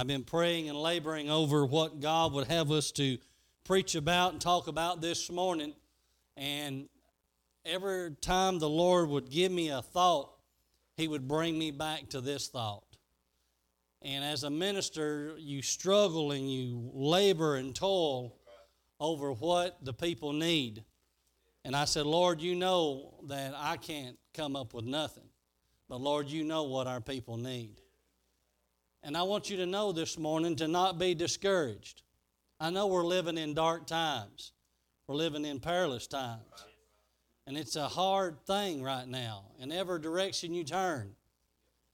I've been praying and laboring over what God would have us to preach about and talk about this morning. And every time the Lord would give me a thought, He would bring me back to this thought. And as a minister, you struggle and you labor and toil over what the people need. And I said, Lord, you know that I can't come up with nothing. But Lord, you know what our people need. And I want you to know this morning to not be discouraged. I know we're living in dark times, we're living in perilous times. And it's a hard thing right now in every direction you turn.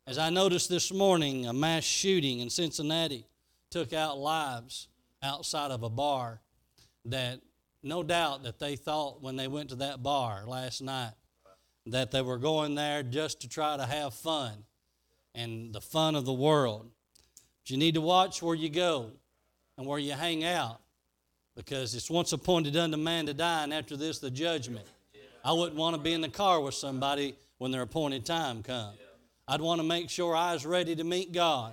As I noticed this morning, a mass shooting in Cincinnati took out lives outside of a bar that no doubt that they thought when they went to that bar last night that they were going there just to try to have fun and the fun of the world. But you need to watch where you go and where you hang out because it's once appointed unto man to die, and after this, the judgment. I wouldn't want to be in the car with somebody when their appointed time comes. I'd want to make sure I was ready to meet God.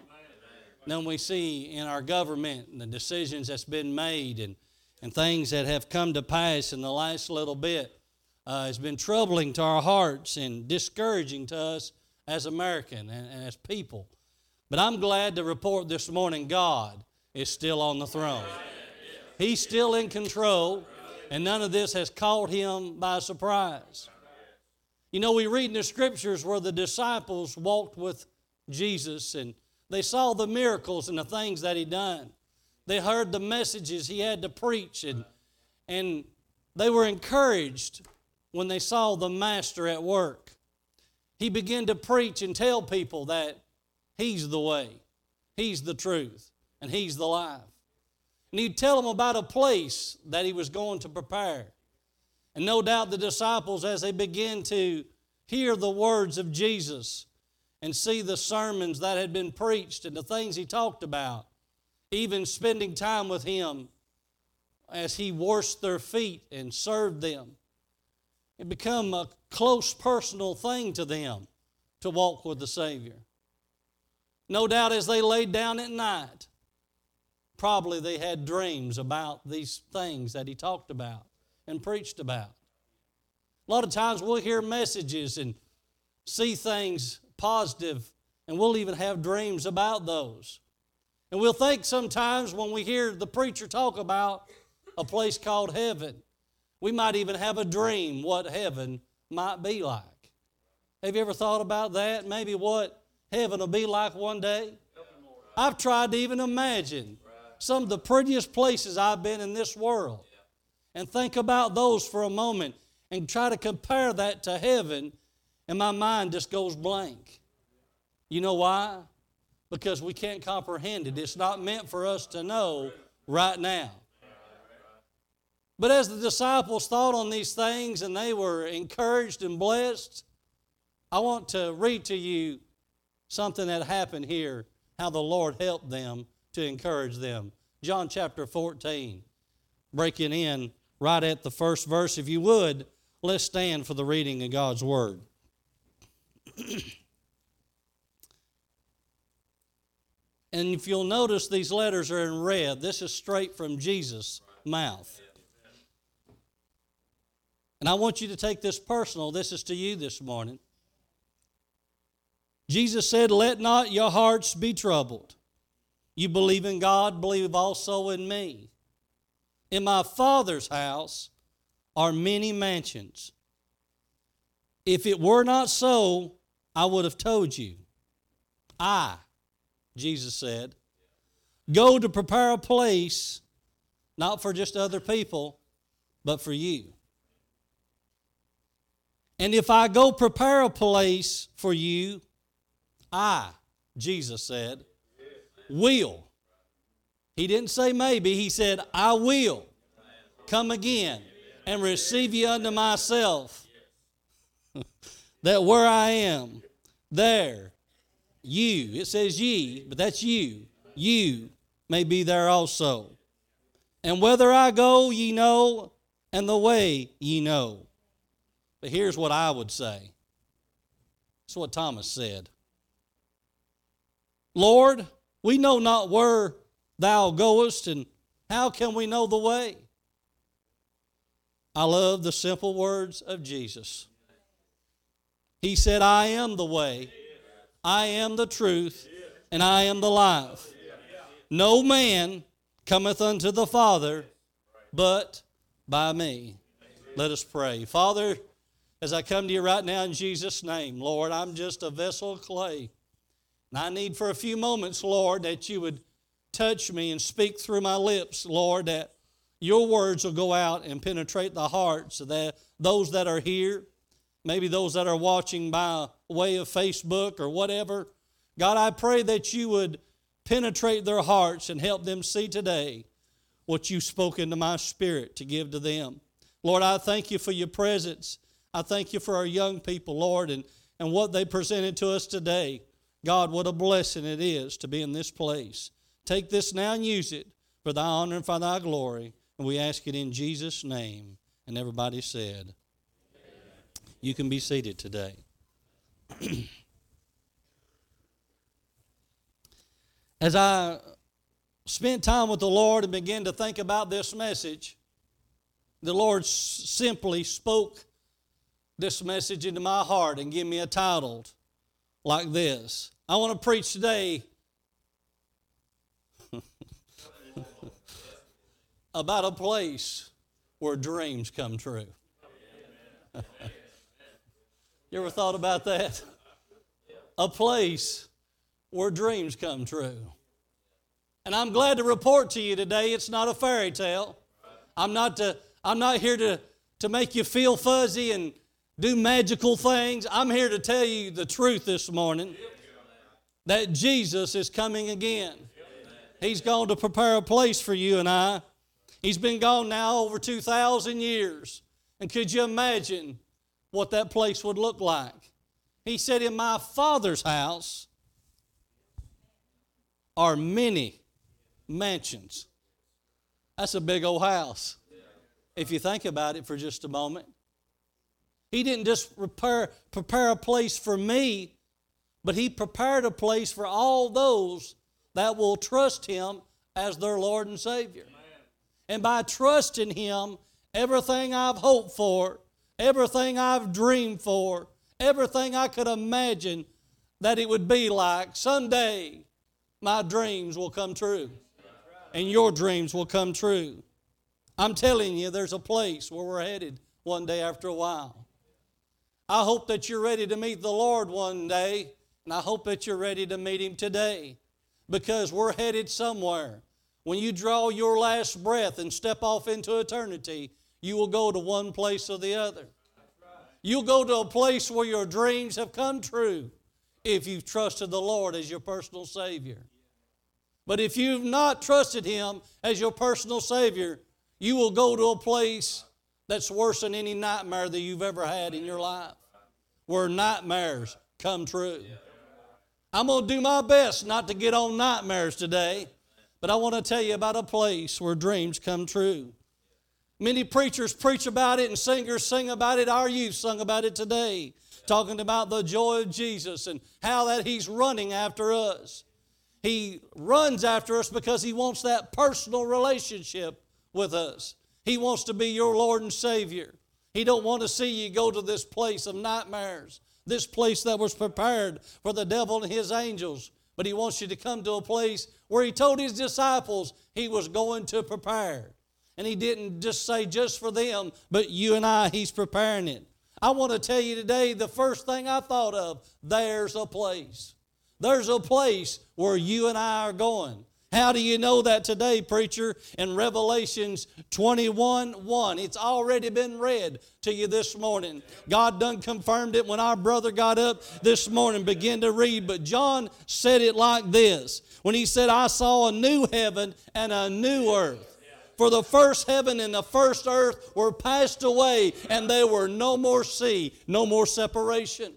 Then we see in our government and the decisions that's been made and, and things that have come to pass in the last little bit uh, has been troubling to our hearts and discouraging to us as American and, and as people. But I'm glad to report this morning God is still on the throne. He's still in control, and none of this has caught him by surprise. You know, we read in the scriptures where the disciples walked with Jesus and they saw the miracles and the things that he done. They heard the messages he had to preach and, and they were encouraged when they saw the master at work. He began to preach and tell people that he's the way, he's the truth, and he's the life. And he'd tell them about a place that he was going to prepare. And no doubt the disciples, as they begin to hear the words of Jesus and see the sermons that had been preached and the things he talked about, even spending time with him as he washed their feet and served them, it became a close personal thing to them to walk with the Savior. No doubt as they laid down at night, probably they had dreams about these things that he talked about and preached about. A lot of times we'll hear messages and see things positive, and we'll even have dreams about those. And we'll think sometimes when we hear the preacher talk about a place called heaven, we might even have a dream what heaven might be like. Have you ever thought about that? Maybe what heaven will be like one day? I've tried to even imagine some of the prettiest places I've been in this world and think about those for a moment and try to compare that to heaven, and my mind just goes blank. You know why? Because we can't comprehend it. It's not meant for us to know right now. But as the disciples thought on these things and they were encouraged and blessed, I want to read to you something that happened here, how the Lord helped them to encourage them. John chapter 14, breaking in right at the first verse. If you would, let's stand for the reading of God's Word. and if you'll notice, these letters are in red. This is straight from Jesus' mouth. And I want you to take this personal. This is to you this morning. Jesus said, Let not your hearts be troubled. You believe in God, believe also in me. In my Father's house are many mansions. If it were not so, I would have told you. I, Jesus said, go to prepare a place, not for just other people, but for you. And if I go prepare a place for you, I, Jesus said, will. He didn't say maybe, he said, I will come again and receive you unto myself. that where I am, there, you, it says ye, but that's you, you may be there also. And whether I go, ye know, and the way ye know. But here's what I would say. It's what Thomas said. Lord, We know not where thou goest, and how can we know the way? I love the simple words of Jesus. He said, I am the way, I am the truth, and I am the life. No man cometh unto the Father but by me. Let us pray. Father, as I come to you right now in Jesus' name, Lord, I'm just a vessel of clay. And I need for a few moments, Lord, that you would touch me and speak through my lips, Lord, that your words will go out and penetrate the hearts of that, those that are here, maybe those that are watching by way of Facebook or whatever. God, I pray that you would penetrate their hearts and help them see today what you spoke into my spirit to give to them. Lord, I thank you for your presence. I thank you for our young people, Lord, and, and what they presented to us today. God, what a blessing it is to be in this place. Take this now and use it for thy honor and for thy glory. And we ask it in Jesus' name. And everybody said, Amen. You can be seated today. As I spent time with the Lord and began to think about this message, the Lord simply spoke this message into my heart and gave me a title like this. I want to preach today about a place where dreams come true. you ever thought about that? A place where dreams come true. And I'm glad to report to you today it's not a fairy tale. I'm not, to, I'm not here to, to make you feel fuzzy and do magical things. I'm here to tell you the truth this morning that Jesus is coming again. He's going to prepare a place for you and I. He's been gone now over 2,000 years. And could you imagine what that place would look like? He said, In my Father's house are many mansions. That's a big old house. If you think about it for just a moment. He didn't just prepare, prepare a place for me, but He prepared a place for all those that will trust Him as their Lord and Savior. And by trusting Him, everything I've hoped for, everything I've dreamed for, everything I could imagine that it would be like, someday my dreams will come true and your dreams will come true. I'm telling you, there's a place where we're headed one day after a while. I hope that you're ready to meet the Lord one day, and I hope that you're ready to meet Him today because we're headed somewhere. When you draw your last breath and step off into eternity, you will go to one place or the other. You'll go to a place where your dreams have come true if you've trusted the Lord as your personal Savior. But if you've not trusted Him as your personal Savior, you will go to a place that's worse than any nightmare that you've ever had in your life, where nightmares come true. I'm going to do my best not to get on nightmares today, but I want to tell you about a place where dreams come true. Many preachers preach about it and singers sing about it. Our youth sung about it today, talking about the joy of Jesus and how that He's running after us. He runs after us because He wants that personal relationship with us. He wants to be your Lord and Savior. He don't want to see you go to this place of nightmares, this place that was prepared for the devil and his angels. But he wants you to come to a place where he told his disciples he was going to prepare. And he didn't just say just for them, but you and I, he's preparing it. I want to tell you today the first thing I thought of there's a place. There's a place where you and I are going. How do you know that today, preacher? In Revelations 21 1. It's already been read to you this morning. God done confirmed it when our brother got up this morning, began to read. But John said it like this when he said, I saw a new heaven and a new earth. For the first heaven and the first earth were passed away, and there were no more sea, no more separation.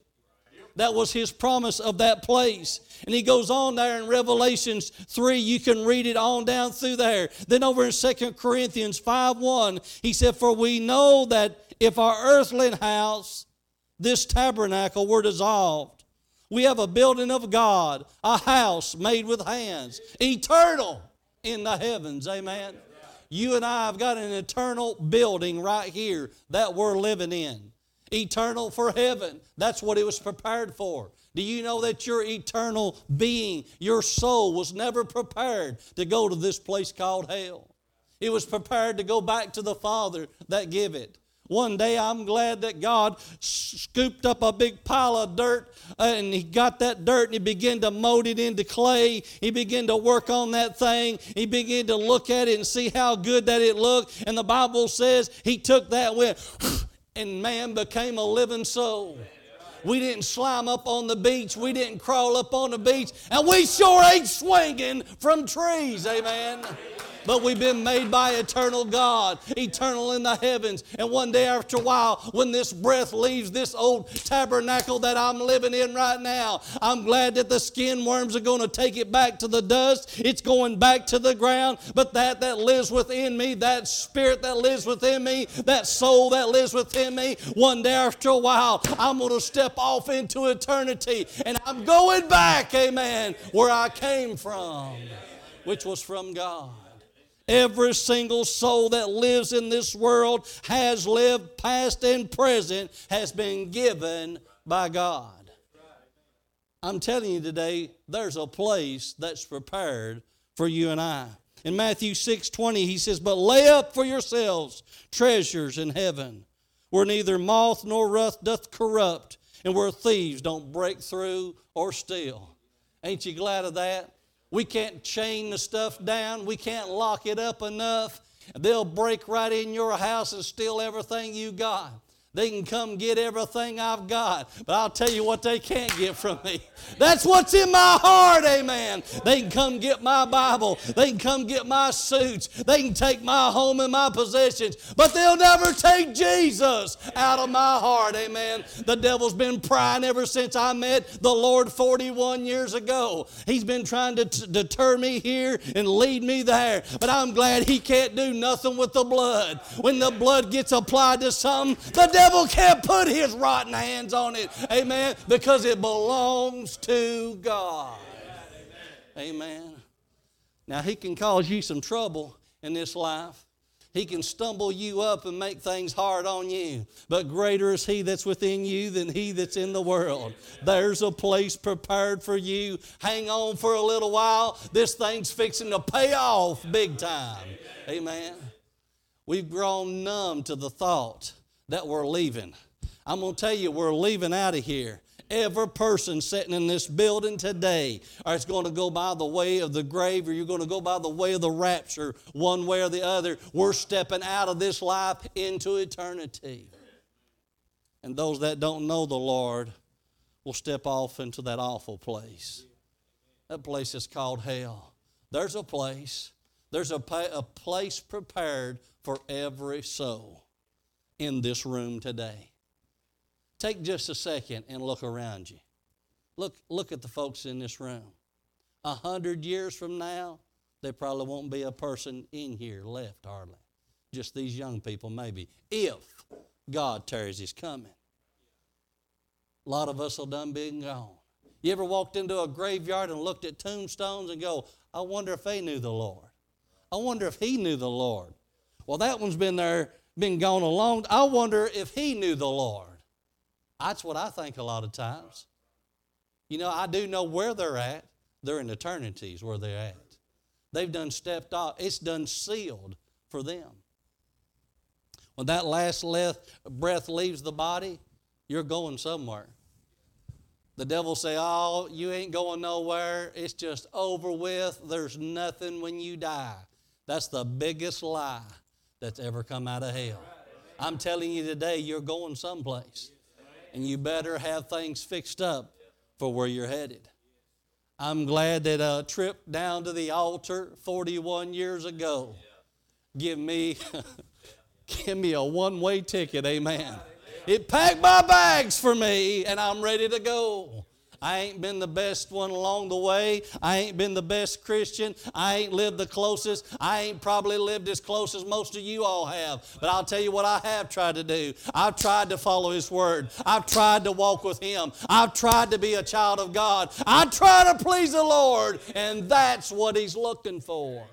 That was his promise of that place. And he goes on there in Revelations 3. You can read it on down through there. Then over in 2 Corinthians 5 1, he said, For we know that if our earthly house, this tabernacle, were dissolved, We have a building of God, a house made with hands, eternal in the heavens. Amen. You and I have got an eternal building right here that we're living in. Eternal for heaven. That's what it was prepared for. Do you know that your eternal being, your soul, was never prepared to go to this place called hell? It was prepared to go back to the Father that give it. One day I'm glad that God scooped up a big pile of dirt and he got that dirt and he began to mold it into clay. He began to work on that thing. He began to look at it and see how good that it looked. And the Bible says he took that went, and man became a living soul. We didn't slime up on the beach. We didn't crawl up on the beach. And we sure ain't swinging from trees. Amen but we've been made by eternal God, eternal in the heavens. And one day after a while, when this breath leaves this old tabernacle that I'm living in right now, I'm glad that the skin worms are going to take it back to the dust. It's going back to the ground. But that that lives within me, that spirit that lives within me, that soul that lives within me, one day after a while, I'm going to step off into eternity and I'm going back, amen, where I came from, which was from God. Every single soul that lives in this world has lived, past and present, has been given by God. I'm telling you today, there's a place that's prepared for you and I. In Matthew 6 20, he says, But lay up for yourselves treasures in heaven, where neither moth nor rust doth corrupt, and where thieves don't break through or steal. Ain't you glad of that? We can't chain the stuff down. We can't lock it up enough. They'll break right in your house and steal everything you got. They can come get everything I've got, but I'll tell you what they can't get from me. That's what's in my heart, amen. They can come get my Bible, they can come get my suits, they can take my home and my possessions, but they'll never take Jesus out of my heart, amen. The devil's been prying ever since I met the Lord 41 years ago. He's been trying to t- deter me here and lead me there, but I'm glad he can't do nothing with the blood. When the blood gets applied to something, the devil devil can't put his rotten hands on it. Amen. Because it belongs to God. Amen. Now, he can cause you some trouble in this life. He can stumble you up and make things hard on you. But greater is He that's within you than He that's in the world. There's a place prepared for you. Hang on for a little while. This thing's fixing to pay off big time. Amen. We've grown numb to the thought that we're leaving. I'm going to tell you, we're leaving out of here. Every person sitting in this building today is going to go by the way of the grave or you're going to go by the way of the rapture, one way or the other. We're stepping out of this life into eternity. And those that don't know the Lord will step off into that awful place. That place is called hell. There's a place, there's a, a place prepared for every soul in this room today. Take just a second and look around you. Look, look at the folks in this room. A hundred years from now, there probably won't be a person in here left hardly. Just these young people, maybe, if God tarries his coming. A lot of us will done being gone. You ever walked into a graveyard and looked at tombstones and go, I wonder if they knew the Lord? I wonder if he knew the Lord. Well, that one's been there been gone a long I wonder if he knew the Lord. That's what I think a lot of times. You know, I do know where they're at. They're in eternities where they're at. They've done stepped off. It's done sealed for them. When that last breath leaves the body, you're going somewhere. The devil say, "Oh, you ain't going nowhere. It's just over with. There's nothing when you die." That's the biggest lie that's ever come out of hell. I'm telling you today, you're going someplace. And you better have things fixed up for where you're headed. I'm glad that a trip down to the altar 41 years ago give me give me a one-way ticket, amen. It packed my bags for me and I'm ready to go. I ain't been the best one along the way. I ain't been the best Christian. I ain't lived the closest. I ain't probably lived as close as most of you all have. But I'll tell you what I have tried to do. I've tried to follow His Word. I've tried to walk with Him. I've tried to be a child of God. I try to please the Lord. And that's what He's looking for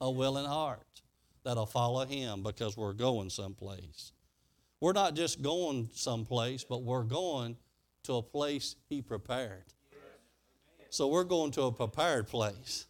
a willing heart that'll follow Him because we're going someplace. We're not just going someplace, but we're going to a place He prepared. So we're going to a prepared place.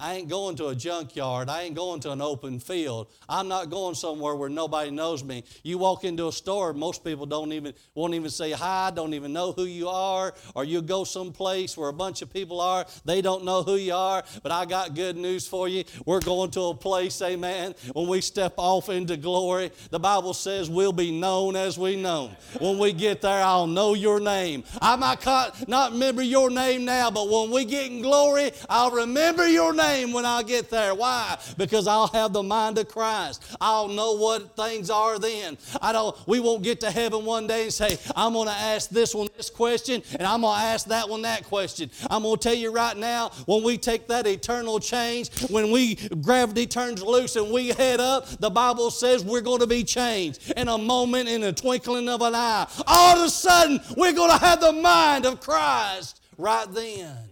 I ain't going to a junkyard. I ain't going to an open field. I'm not going somewhere where nobody knows me. You walk into a store, most people don't even won't even say hi, don't even know who you are, or you go someplace where a bunch of people are, they don't know who you are. But I got good news for you. We're going to a place, amen. When we step off into glory, the Bible says we'll be known as we know. When we get there, I'll know your name. I might not remember your name now, but when we get in glory, I'll remember your name when I get there. Why? Because I'll have the mind of Christ. I'll know what things are then. I don't we won't get to heaven one day and say, I'm gonna ask this one this question, and I'm gonna ask that one that question. I'm gonna tell you right now, when we take that eternal change, when we gravity turns loose and we head up, the Bible says we're gonna be changed in a moment, in a twinkling of an eye. All of a sudden, we're gonna have the mind of Christ right then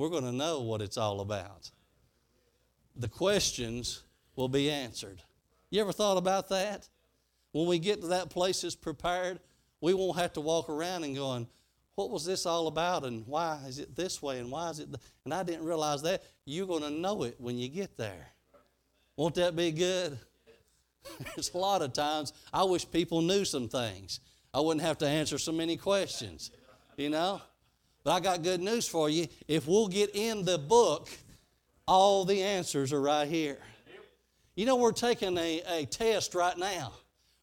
we're going to know what it's all about. The questions will be answered. You ever thought about that? When we get to that place that's prepared, we won't have to walk around and going, what was this all about and why is it this way and why is it th-? and I didn't realize that. You're going to know it when you get there. Won't that be good? There's a lot of times I wish people knew some things. I wouldn't have to answer so many questions, you know? But I got good news for you. If we'll get in the book, all the answers are right here. You know, we're taking a, a test right now.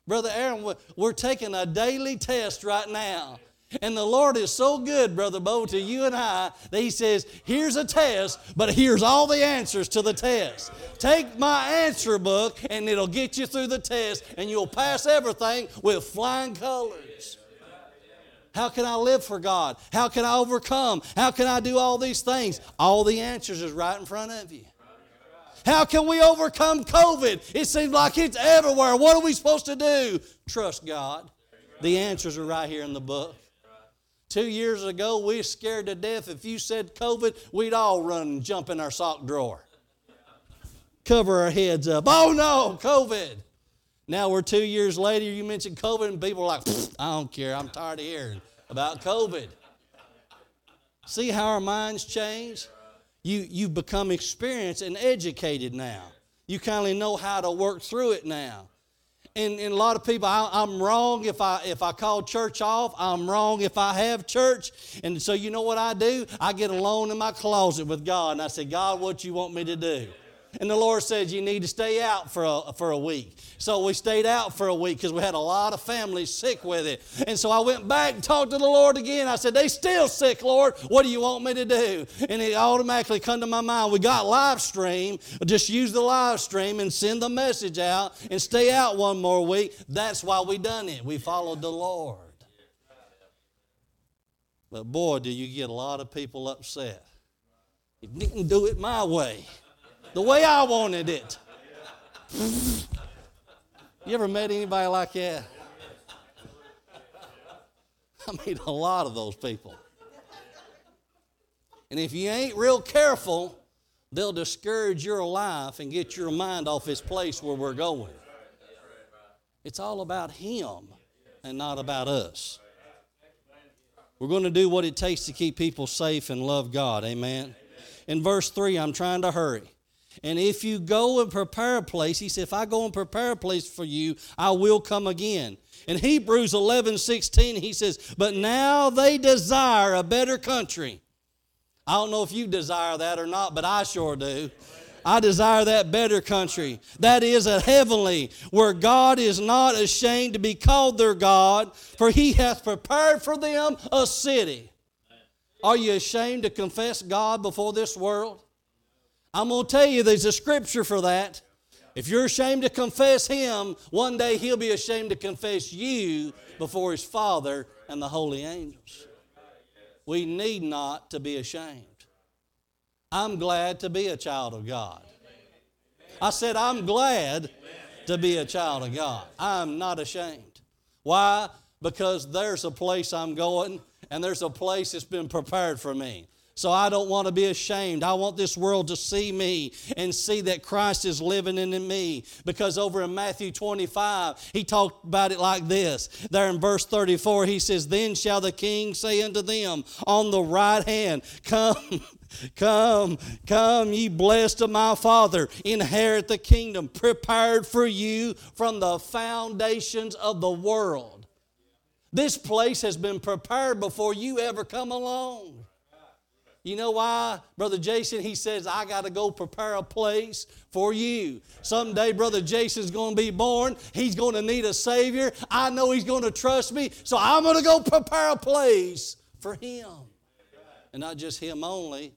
Brother Aaron, we're taking a daily test right now. And the Lord is so good, Brother Bo, to you and I, that He says, Here's a test, but here's all the answers to the test. Take my answer book, and it'll get you through the test, and you'll pass everything with flying colors. How can I live for God? How can I overcome? How can I do all these things? All the answers is right in front of you. How can we overcome COVID? It seems like it's everywhere. What are we supposed to do? Trust God. The answers are right here in the book. Two years ago, we were scared to death. If you said COVID, we'd all run and jump in our sock drawer. Cover our heads up. Oh no, COVID. Now we're two years later, you mentioned COVID, and people are like, I don't care, I'm tired of hearing about COVID. See how our minds change? You, you've become experienced and educated now. You kind of know how to work through it now. And, and a lot of people, I, am wrong if I if I call church off. I'm wrong if I have church. And so you know what I do? I get alone in my closet with God, and I say, God, what you want me to do? And the Lord said, You need to stay out for a, for a week. So we stayed out for a week because we had a lot of families sick with it. And so I went back and talked to the Lord again. I said, They still sick, Lord. What do you want me to do? And it automatically come to my mind. We got live stream. Just use the live stream and send the message out and stay out one more week. That's why we done it. We followed the Lord. But boy, do you get a lot of people upset. You didn't do it my way the way I wanted it. You ever met anybody like that? I meet a lot of those people. And if you ain't real careful, they'll discourage your life and get your mind off this place where we're going. It's all about Him and not about us. We're going to do what it takes to keep people safe and love God. Amen. In verse 3, I'm trying to hurry. And if you go and prepare a place, he said, if I go and prepare a place for you, I will come again. In Hebrews 11 16, he says, But now they desire a better country. I don't know if you desire that or not, but I sure do. I desire that better country. That is a heavenly, where God is not ashamed to be called their God, for he hath prepared for them a city. Are you ashamed to confess God before this world? I'm going to tell you there's a scripture for that. If you're ashamed to confess Him, one day He'll be ashamed to confess you before His Father and the holy angels. We need not to be ashamed. I'm glad to be a child of God. I said, I'm glad to be a child of God. I'm not ashamed. Why? Because there's a place I'm going and there's a place that's been prepared for me. So I don't want to be ashamed. I want this world to see me and see that Christ is living in me. Because over in Matthew 25, he talked about it like this. There in verse 34, he says, Then shall the king say unto them on the right hand, Come. Come, come, ye blessed of my Father, inherit the kingdom prepared for you from the foundations of the world. This place has been prepared before you ever come along. You know why, Brother Jason? He says, I got to go prepare a place for you. Someday, Brother Jason's going to be born. He's going to need a Savior. I know he's going to trust me, so I'm going to go prepare a place for him. And not just him only,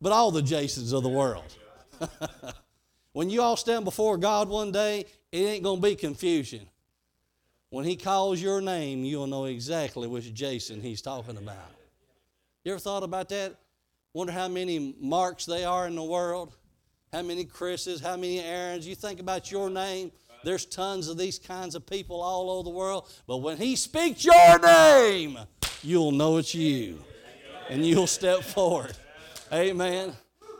but all the Jasons of the world. when you all stand before God one day, it ain't going to be confusion. When he calls your name, you'll know exactly which Jason he's talking about. You ever thought about that? Wonder how many Marks they are in the world, how many Chris's, how many Aaron's. You think about your name, there's tons of these kinds of people all over the world. But when He speaks your name, you'll know it's you. And you'll step forward. Amen.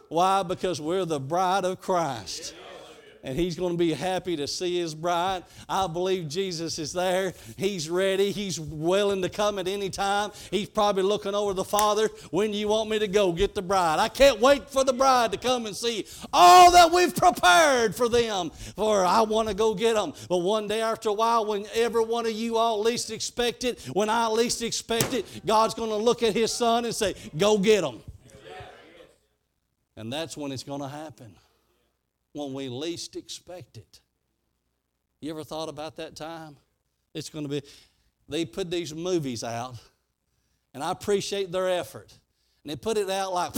Why? Because we're the bride of Christ and he's going to be happy to see his bride. I believe Jesus is there. He's ready. He's willing to come at any time. He's probably looking over the Father. When do you want me to go get the bride? I can't wait for the bride to come and see all that we've prepared for them. For I want to go get them. But one day after a while, when every one of you all least expect it, when I least expect it, God's going to look at his son and say, Go get them. And that's when it's going to happen when we least expect it. You ever thought about that time? It's going to be, they put these movies out, and I appreciate their effort. And they put it out like,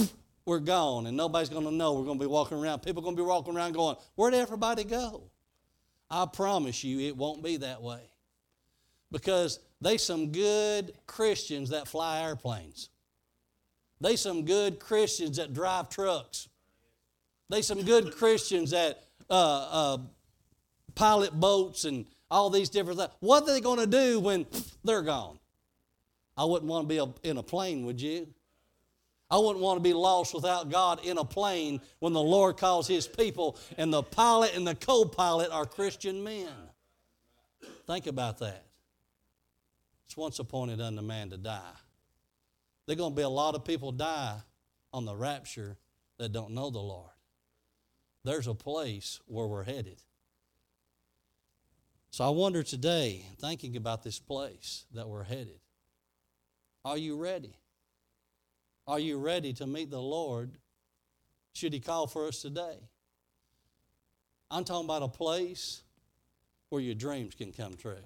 we're gone, and nobody's going to know we're going to be walking around. People are going to be walking around going, where'd everybody go? I promise you it won't be that way. Because they some good Christians that fly airplanes. They some good Christians that drive trucks. They some good Christians that uh, uh, pilot boats and all these different things. What are they going to do when they're gone? I wouldn't want to be a, in a plane, would you? I wouldn't want to be lost without God in a plane when the Lord calls His people and the pilot and the co pilot are Christian men. Think about that. It's once appointed unto man to die. There are going to be a lot of people die on the rapture that don't know the Lord there's a place where we're headed. So I wonder today, thinking about this place that we're headed, are you ready? Are you ready to meet the Lord should He call for us today? I'm talking about a place where your dreams can come true.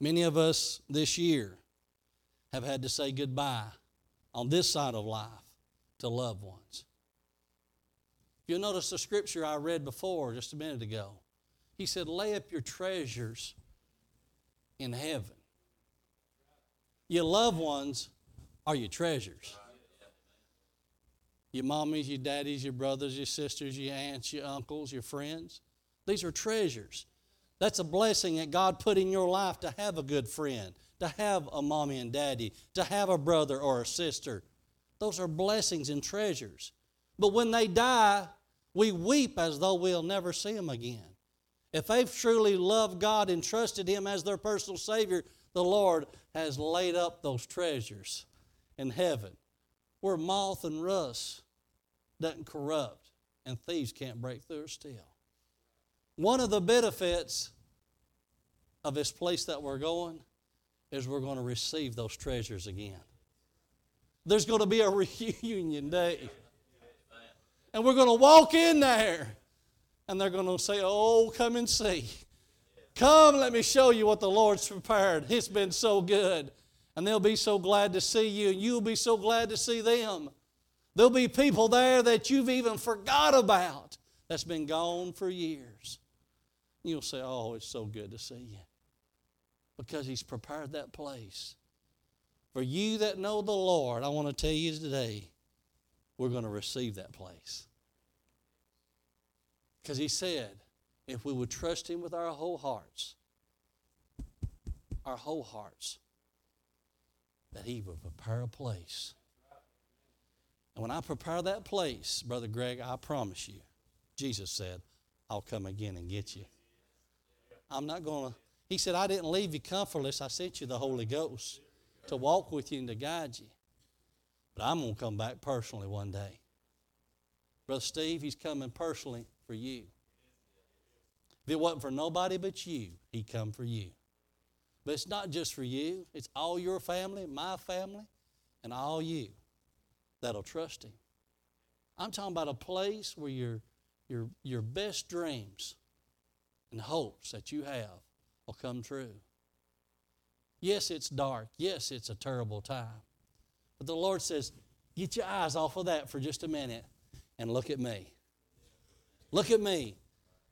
Many of us this year have had to say goodbye on this side of life to loved ones. You'll notice the scripture I read before just a minute ago. He said, Lay up your treasures in heaven. Your loved ones are your treasures. Your mommies, your daddies, your brothers, your sisters, your aunts, your uncles, your friends. These are treasures. That's a blessing that God put in your life to have a good friend, to have a mommy and daddy, to have a brother or a sister. Those are blessings and treasures. But when they die, we weep as though we'll never see them again. If they've truly loved God and trusted Him as their personal Savior, the Lord has laid up those treasures in heaven where moth and rust doesn't corrupt and thieves can't break through or steal. One of the benefits of this place that we're going is we're going to receive those treasures again. There's going to be a reunion day. And we're going to walk in there. And they're going to say, Oh, come and see. Come, let me show you what the Lord's prepared. It's been so good. And they'll be so glad to see you, and you'll be so glad to see them. There'll be people there that you've even forgot about that's been gone for years. You'll say, Oh, it's so good to see you. Because He's prepared that place For you that know the Lord, I want to tell you today, we're going to receive that place. Because he said, if we would trust him with our whole hearts, our whole hearts, that he would prepare a place. And when I prepare that place, Brother Greg, I promise you, Jesus said, I'll come again and get you. I'm not going to. He said, I didn't leave you comfortless. I sent you the Holy Ghost to walk with you and to guide you. But I'm going to come back personally one day. Brother Steve, he's coming personally for you. If it wasn't for nobody but you, he'd come for you. But it's not just for you, it's all your family, my family, and all you that'll trust him. I'm talking about a place where your, your, your best dreams and hopes that you have will come true. Yes, it's dark. Yes, it's a terrible time. But the Lord says, get your eyes off of that for just a minute and look at me. Look at me.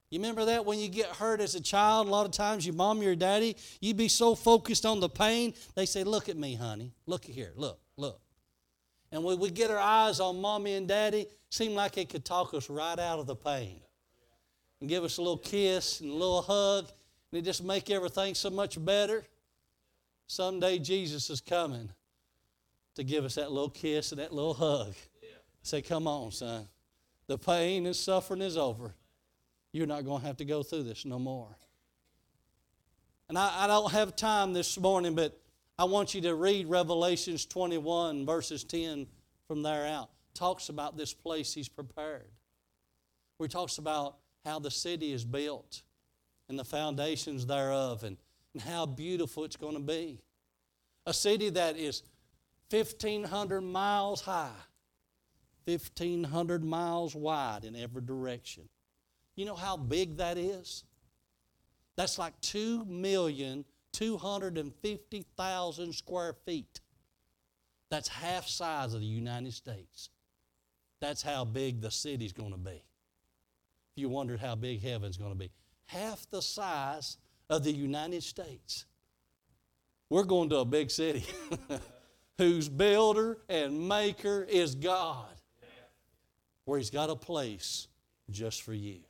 You remember that when you get hurt as a child? A lot of times your mom or your daddy, you'd be so focused on the pain, they say, Look at me, honey. Look here. Look, look. And when we get our eyes on mommy and daddy, seem like it could talk us right out of the pain. And give us a little kiss and a little hug, and it just make everything so much better. Someday Jesus is coming to give us that little kiss and that little hug. Say, come on, son. The pain and suffering is over. You're not going to have to go through this no more. And I, I don't have time this morning, but I want you to read Revelations 21, verses 10 from there out. Talks about this place he's prepared. Where he talks about how the city is built and the foundations thereof and, and how beautiful it's going to be. A city that is 1,500 miles high, 1,500 miles wide in every direction. You know how big that is? That's like 2,250,000 square feet. That's half size of the United States. That's how big the city's going to be. If you wondered how big heaven's going to be, half the size of the United States. We're going to a big city whose builder and maker is God, where He's got a place just for you.